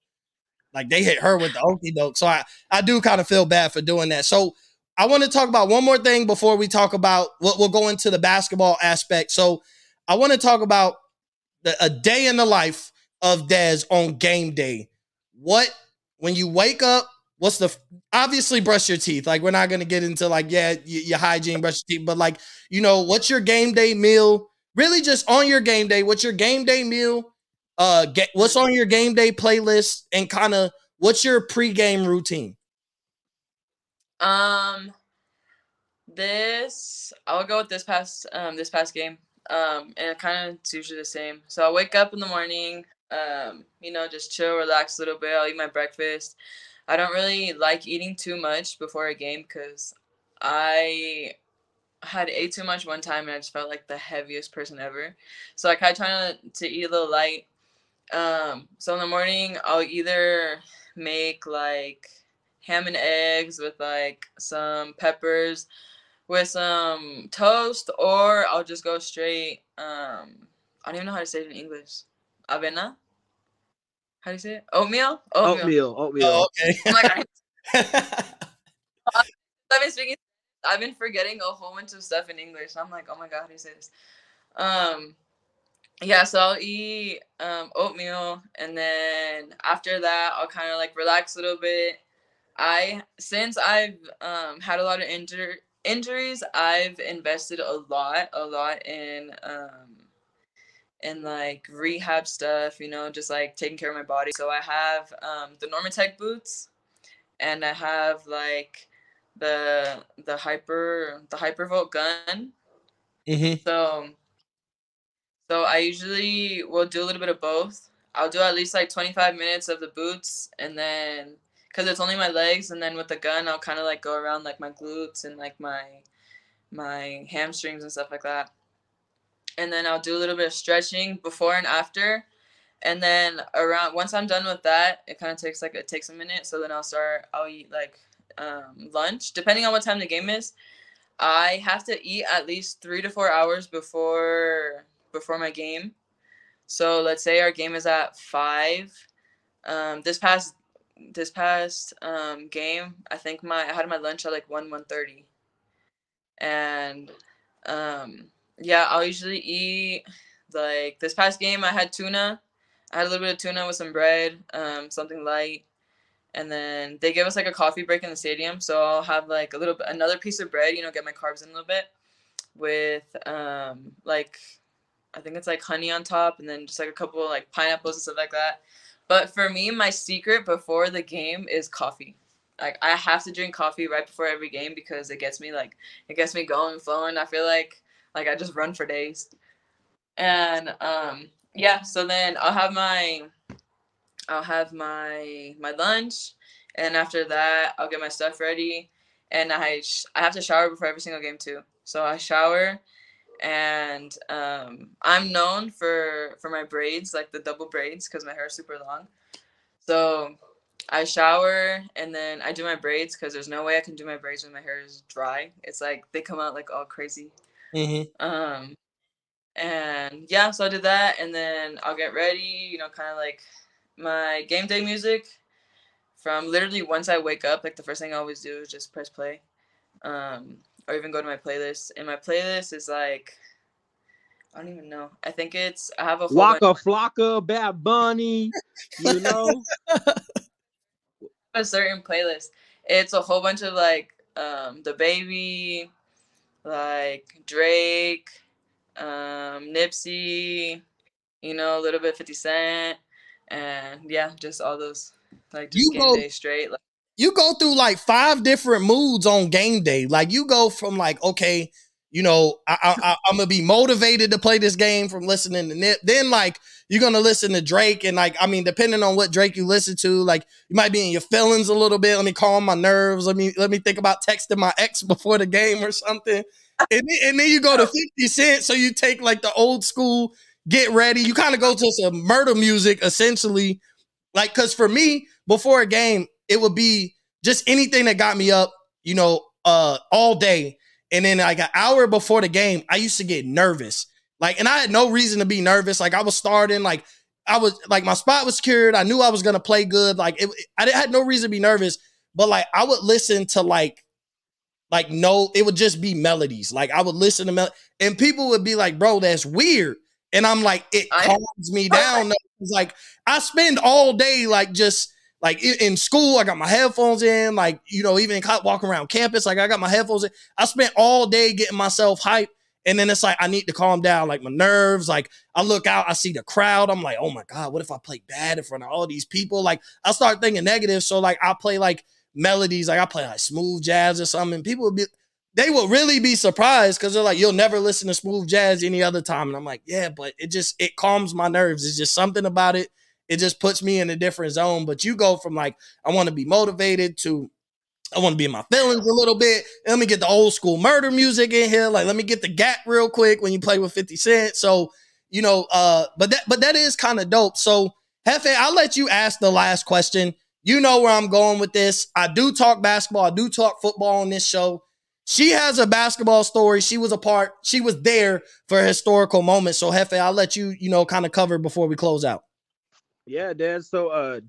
like they hit her with the okey doke. So I I do kind of feel bad for doing that. So I want to talk about one more thing before we talk about what we'll go into the basketball aspect. So I want to talk about the, a day in the life of Dez on game day. What when you wake up, what's the obviously brush your teeth. Like we're not gonna get into like yeah your hygiene, brush your teeth, but like you know what's your game day meal? Really, just on your game day, what's your game day meal? Uh, get, what's on your game day playlist, and kind of what's your pregame routine? Um, this I'll go with this past um this past game. Um, and it kind of it's usually the same. So I wake up in the morning um, you know, just chill, relax a little bit. I'll eat my breakfast. I don't really like eating too much before a game because I had ate too much one time and I just felt like the heaviest person ever. So I kind of trying to, to eat a little light. Um, so in the morning, I'll either make like ham and eggs with like some peppers with some toast, or I'll just go straight. Um, I don't even know how to say it in English avena. How do you say it? Oatmeal. Oatmeal. Oatmeal. Oh, okay. Oh my God. I've been speaking. I've been forgetting a whole bunch of stuff in English. I'm like, oh my god, how do you say this? Um, yeah. So I'll eat um, oatmeal, and then after that, I'll kind of like relax a little bit. I since I've um, had a lot of injur- injuries, I've invested a lot, a lot in um, in like rehab stuff. You know, just like taking care of my body. So I have um, the Normatec boots, and I have like the the hyper the hypervolt gun. Mm-hmm. So so I usually will do a little bit of both. I'll do at least like 25 minutes of the boots and then cuz it's only my legs and then with the gun I'll kind of like go around like my glutes and like my my hamstrings and stuff like that. And then I'll do a little bit of stretching before and after. And then around once I'm done with that, it kind of takes like it takes a minute. So then I'll start I'll eat like um, lunch, depending on what time the game is. I have to eat at least three to four hours before before my game. So let's say our game is at five. Um, this past this past um, game, I think my I had my lunch at like one one thirty, and um, yeah, I'll usually eat like this past game. I had tuna. I had a little bit of tuna with some bread, um, something light, and then they give us like a coffee break in the stadium. So I'll have like a little bit, another piece of bread, you know, get my carbs in a little bit with um like I think it's like honey on top, and then just like a couple of, like pineapples and stuff like that. But for me, my secret before the game is coffee. Like I have to drink coffee right before every game because it gets me like it gets me going, flowing. I feel like like I just run for days. And um yeah, so then I'll have my I'll have my my lunch, and after that, I'll get my stuff ready, and I sh- I have to shower before every single game too. So I shower, and um, I'm known for for my braids, like the double braids, because my hair is super long. So I shower and then I do my braids because there's no way I can do my braids when my hair is dry. It's like they come out like all crazy. Mm-hmm. Um, and yeah, so I did that, and then I'll get ready. You know, kind of like my game day music from literally once I wake up, like the first thing I always do is just press play. Um, or even go to my playlist. And my playlist is like I don't even know. I think it's I have a Waka bunch- Flocka, Bad Bunny, you know. a certain playlist. It's a whole bunch of like um the baby, like Drake, um, Nipsey, you know, a little bit 50 Cent, and yeah, just all those like just You game go- day straight. Like, you go through like five different moods on game day. Like you go from like, okay, you know, I, I, I, I'm gonna be motivated to play this game from listening to Nip. Then like you're gonna listen to Drake, and like I mean, depending on what Drake you listen to, like you might be in your feelings a little bit. Let me calm my nerves. Let me let me think about texting my ex before the game or something. And then, and then you go to 50 Cent, so you take like the old school get ready. You kind of go to some murder music essentially. Like, cause for me, before a game, it would be just anything that got me up, you know, uh, all day. And then like an hour before the game, I used to get nervous. Like, and I had no reason to be nervous. Like I was starting, like I was like my spot was secured. I knew I was gonna play good. Like it, I didn't had no reason to be nervous. But like I would listen to like, like no, it would just be melodies. Like I would listen to mel- and people would be like, "Bro, that's weird." And I'm like, it calms me down. It's like I spend all day like just like in, school. I got my headphones in. Like you know, even walking around campus, like I got my headphones in. I spent all day getting myself hyped. And then it's like I need to calm down, like my nerves. Like I look out, I see the crowd. I'm like, oh my god, what if I play bad in front of all these people? Like I start thinking negative. So like I play like melodies, like I play like smooth jazz or something. People would be, they will really be surprised because they're like, you'll never listen to smooth jazz any other time. And I'm like, yeah, but it just it calms my nerves. It's just something about it. It just puts me in a different zone. But you go from like I want to be motivated to I want to be in my feelings a little bit. Let me get the old school murder music in here. Like, let me get the gap real quick when you play with 50 Cent. So, you know, uh, but that but that is kind of dope. So, Hefe, I'll let you ask the last question. You know where I'm going with this. I do talk basketball, I do talk football on this show. She has a basketball story. She was a part, she was there for a historical moment. So, Hefe, I'll let you, you know, kind of cover before we close out. Yeah, Dad. So uh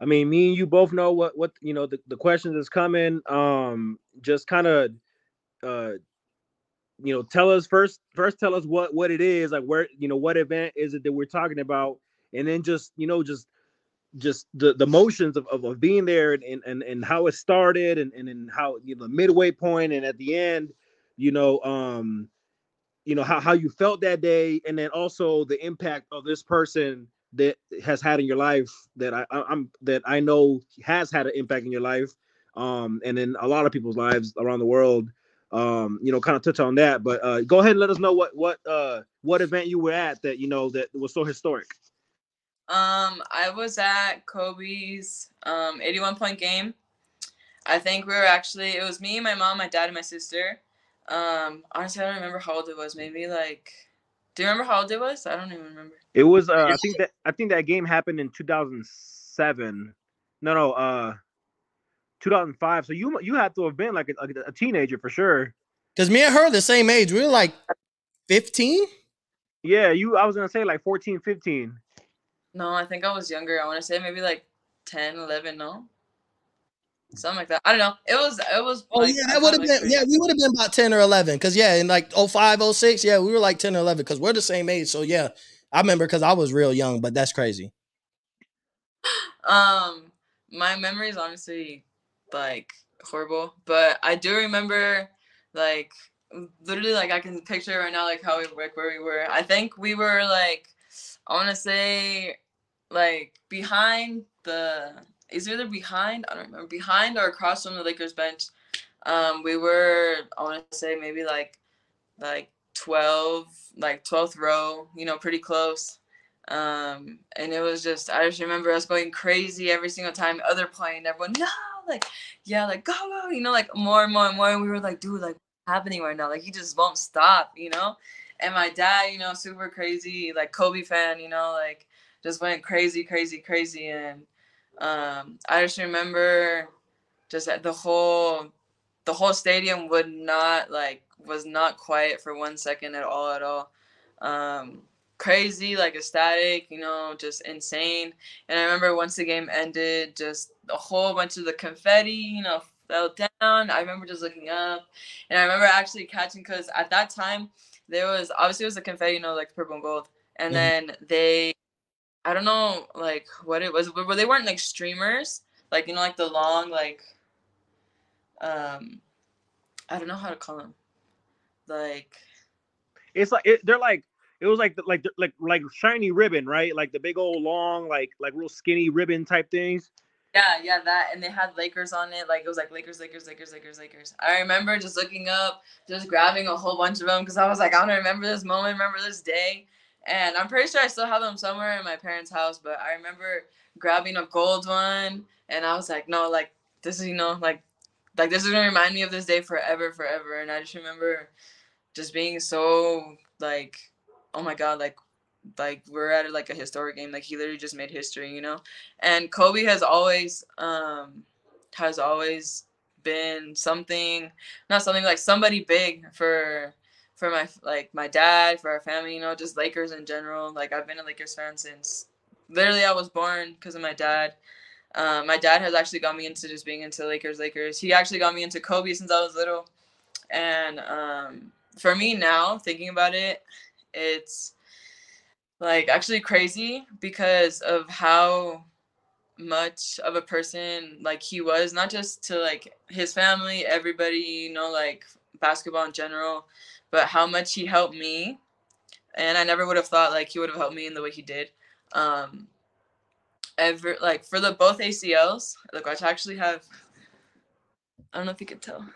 I mean, me and you both know what what you know the, the questions is coming. Um, just kind of, uh, you know, tell us first. First, tell us what what it is, like where you know what event is it that we're talking about, and then just you know just just the the motions of, of, of being there and, and and how it started and and, and how you know the midway point and at the end, you know, um, you know how how you felt that day, and then also the impact of this person that has had in your life that I, I am that I know has had an impact in your life, um, and in a lot of people's lives around the world. Um, you know, kind of touch on that, but uh, go ahead and let us know what what uh what event you were at that you know that was so historic. Um, I was at Kobe's um 81 point game. I think we were actually it was me, my mom, my dad, and my sister. Um, honestly, I don't remember how old it was. Maybe like, do you remember how old it was? I don't even remember. It was uh, I think that I think that game happened in 2007. No, no, uh 2005. So you you had to have been like a, a teenager for sure. Cause me and her the same age. We were like 15. Yeah, you I was gonna say like 14, 15. No, I think I was younger. I want to say maybe like 10, 11, no? Something like that. I don't know. It was, it was. Oh like, yeah, that would have been. Yeah, we would have been about ten or eleven. Cause yeah, in like 05, 06, yeah, we were like ten or eleven. Cause we're the same age. So yeah, I remember because I was real young. But that's crazy. Um, my memory is honestly like horrible, but I do remember like literally like I can picture right now like how we like where we were. I think we were like I want to say like behind the is either behind I don't remember behind or across from the Lakers bench. Um, we were I want to say maybe like like 12 like 12th row, you know, pretty close. Um, and it was just I just remember us going crazy every single time other playing everyone no like yeah like go go you know like more and more and more and we were like dude like happening right now like he just won't stop you know and my dad you know super crazy like Kobe fan you know like just went crazy crazy crazy and um I just remember just that the whole the whole stadium would not like was not quiet for one second at all at all. Um crazy like ecstatic you know just insane. And i remember once the game ended just a whole bunch of the confetti you know fell down. I remember just looking up. And i remember actually catching because at that time there was obviously it was the confetti you know like purple and gold. And Mhm. then they i don't know like what it was but but they weren't like streamers like you know like the long like um i don't know how to call them like It's like it, they're like it was like the- like like like shiny ribbon, right? Like the big old long like like real skinny ribbon type things. Yeah, yeah, that, and they had Lakers on it. Like it was like Lakers, Lakers, Lakers, Lakers, Lakers. I remember just looking up, just grabbing a whole bunch of them because I was like, I don't remember this moment, remember this day, and I'm pretty sure I still have them somewhere in my parents' house. But I remember grabbing a gold one, and I was like, no, like this is you know like like this is gonna remind me of this day forever, forever. And I just remember just being so like, oh my god, like like we're at like a historic game. Like he literally just made history, you know and Kobe has always um has always been something not something like somebody big for for my like my dad for our family you know just Lakers in general. Like I've been a Lakers fan since literally I was born because of my dad. Um, my dad has actually got me into just being into Lakers Lakers. He actually got me into Kobe since I was little. And um for me now thinking about it it's like actually crazy because of how much of a person like he was not just to like his family everybody you know like basketball in general but how much he helped me and i never would have thought like he would have helped me in the way he did um ever like for the both acls look i actually have i don't know if you could tell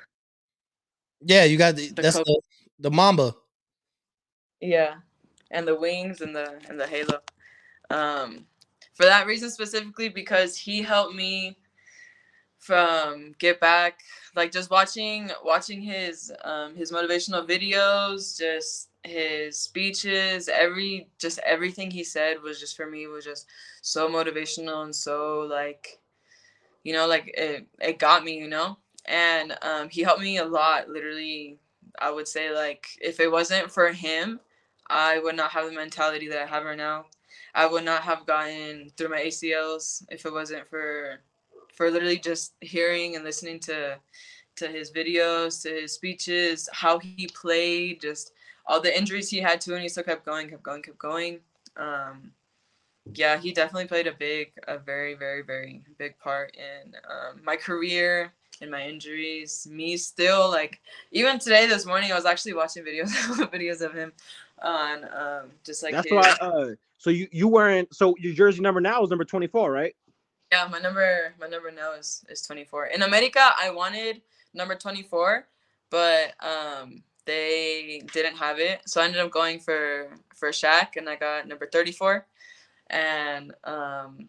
Yeah, you got the, The that's the, the Mamba. Yeah, and the wings and the and the halo. Um, for that reason specifically, because he helped me from get back, like just watching watching his um his motivational videos, just his speeches, every just everything he said was just for me was just so motivational and so like, you know, like it it got me, you know, and um he helped me a lot, literally. I would say like if it wasn't for him, I would not have the mentality that I have right now. I would not have gotten through my ACLs if it wasn't for for literally just hearing and listening to to his videos, to his speeches, how he played, just all the injuries he had too, and he still kept going, kept going, kept going. Um, yeah, he definitely played a big, a very, very, very big part in um, my career and my injuries. Me still like even today, this morning, I was actually watching videos videos of him on um, just like That's his- why. Uh, so you you wearing so your jersey number now is number twenty four, right? Yeah, my number my number now is is 24. In America, I wanted number 24, but um they didn't have it. So I ended up going for for Shaq and I got number 34. And um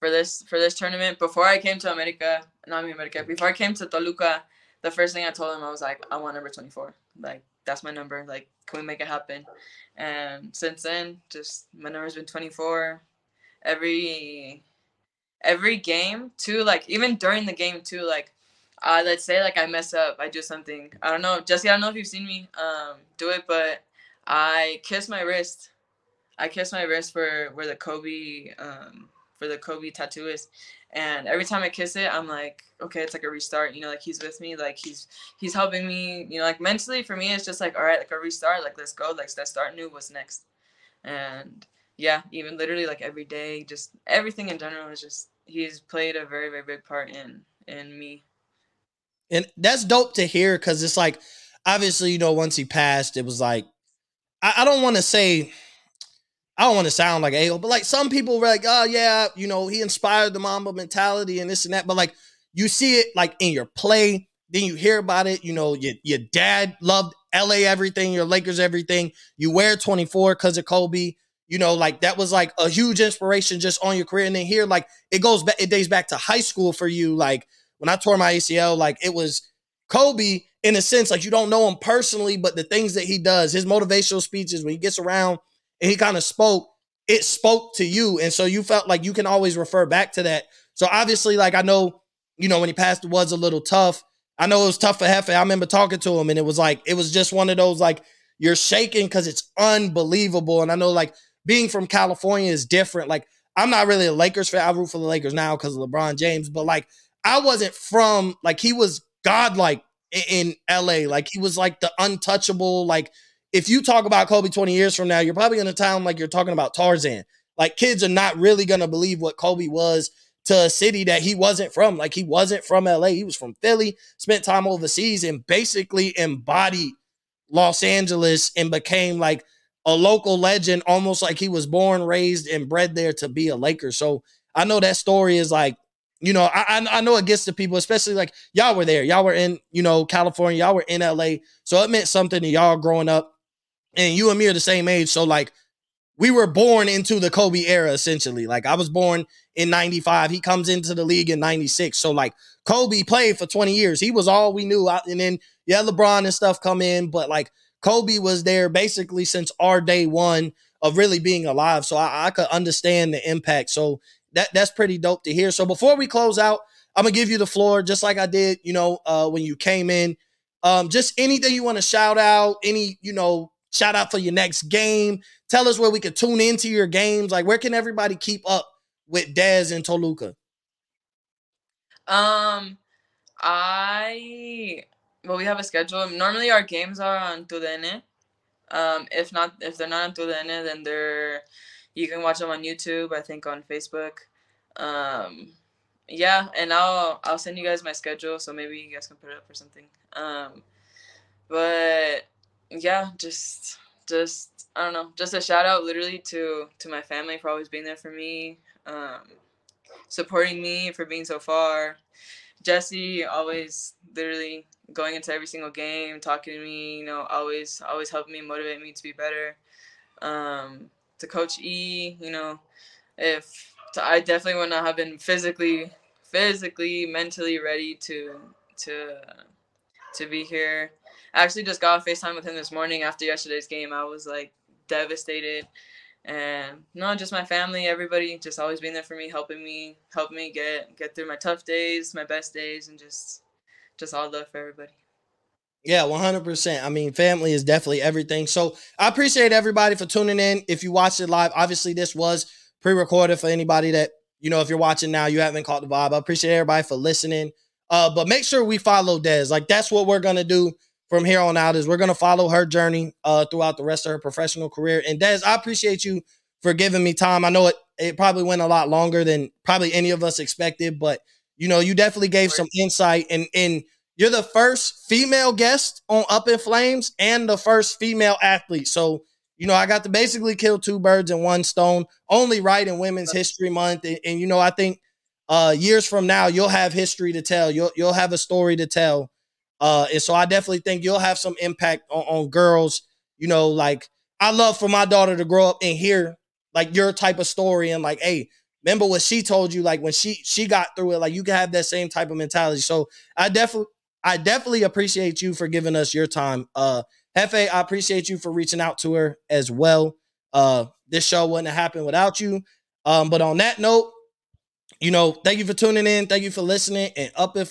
for this for this tournament before I came to America, not me America, before I came to Toluca, the first thing I told him I was like, I want number 24. Like that's my number. Like can we make it happen? And since then, just my number's been 24. Every every game too like even during the game too like uh let's say like i mess up i do something i don't know jesse i don't know if you've seen me um do it but i kiss my wrist. I kiss my wrist for where the kobe um for the kobe tattoo is and every time i kiss it i'm like okay it's like a restart you know like he's with me like he's he's helping me you know like mentally for me it's just like all right like a restart like let's go like let's start new what's next? And yeah even literally like every day just everything in general is just he's played a very very big part in in me And that's dope to hear because it's like, obviously, you know, once he passed, it was like, I, I don't want to say, I don't want to sound like a but like some people were like, oh yeah, you know, he inspired the Mamba mentality and this and that. But like, you see it like in your play, then you hear about it. You know, your your dad loved LA everything, your Lakers everything. You wear 24 because of Kobe. You know, like that was like a huge inspiration just on your career. And then here, like it goes back, it dates back to high school for you. Like when I tore my ACL, like it was Kobe in a sense, like you don't know him personally, but the things that he does, his motivational speeches when he gets around and he kind of spoke, it spoke to you. And so you felt like you can always refer back to that. So obviously, like I know, you know, when he passed, it was a little tough. I know it was tough for Hefe. I remember talking to him and it was like, it was just one of those like you're shaking because it's unbelievable. And I know like being from California is different. Like I'm not really a Lakers fan. I root for the Lakers now because of LeBron James, but like I wasn't from like he was godlike in LA. Like he was like the untouchable. Like if you talk about Kobe 20 years from now, you're probably gonna sound like you're talking about Tarzan. Like kids are not really gonna believe what Kobe was to a city that he wasn't from. Like he wasn't from LA. He was from Philly, spent time overseas, and basically embodied Los Angeles and became like a local legend, almost like he was born, raised, and bred there to be a Laker. So I know that story is like, you know, I I, know it gets to people, especially like y'all were there, y'all were in, you know, California, y'all were in LA, so it meant something to y'all growing up, and you and me are the same age, so like we were born into the Kobe era essentially. Like I was born in 95. He comes into the league in 96. So like Kobe played for 20 years. He was all we knew. And then yeah, LeBron and stuff come in, but like Kobe was there basically since our day one of really being alive. So I, I could understand the impact. So that that's pretty dope to hear. So before we close out, I'm gonna give you the floor, just like I did, you know, uh, when you came in. Um, just anything you want to shout out, any, you know, shout out for your next game. Tell us where we could tune into your games. Like, where can everybody keep up with Dez and Toluca? um i well we have a schedule. Normally our games are on TUDN um if not if they're not on TUDN then they're you can watch them on youtube i think on facebook. Um yeah and i'll i'll send you guys my schedule so maybe you guys can put it up or something. Um but yeah just just i don't know just a shout out literally to to my family for always being there for me um supporting me for being so far. Jesse always literally going into every single game talking to me you know always always helping me motivate me to be better um to coach e you know if I definitely would not have been physically, physically, mentally ready to to to be here. I actually just got a FaceTime with him this morning after yesterday's game. I was like devastated. And not just my family, everybody just always being there for me, helping me, helping me get get through my tough days, my best days, and just just all love for everybody. Yeah, 100%. I mean, family is definitely everything. So I appreciate everybody for tuning in. If you watched it live, obviously this was pre-recorded for anybody that you know if you're watching now you haven't caught the vibe. I appreciate everybody for listening. Uh, but make sure we follow Des. Like that's what we're gonna do from here on out. Is we're gonna follow her journey uh throughout the rest of her professional career. And Des, I appreciate you for giving me time. I know it it probably went a lot longer than probably any of us expected, but you know you definitely gave some insight and and you're the first female guest on Up in Flames and the first female athlete. So you know, I got to basically kill two birds in one stone. Only right in Women's History Month, and, and you know, I think uh, years from now you'll have history to tell. You'll you'll have a story to tell, uh, and so I definitely think you'll have some impact on, on girls. You know, like I love for my daughter to grow up and hear like your type of story and like, hey, remember what she told you? Like when she she got through it, like you can have that same type of mentality. So I definitely I definitely appreciate you for giving us your time. Uh Hefe, I appreciate you for reaching out to her as well. Uh, this show wouldn't have happened without you. Um, but on that note, you know, thank you for tuning in. Thank you for listening. And up if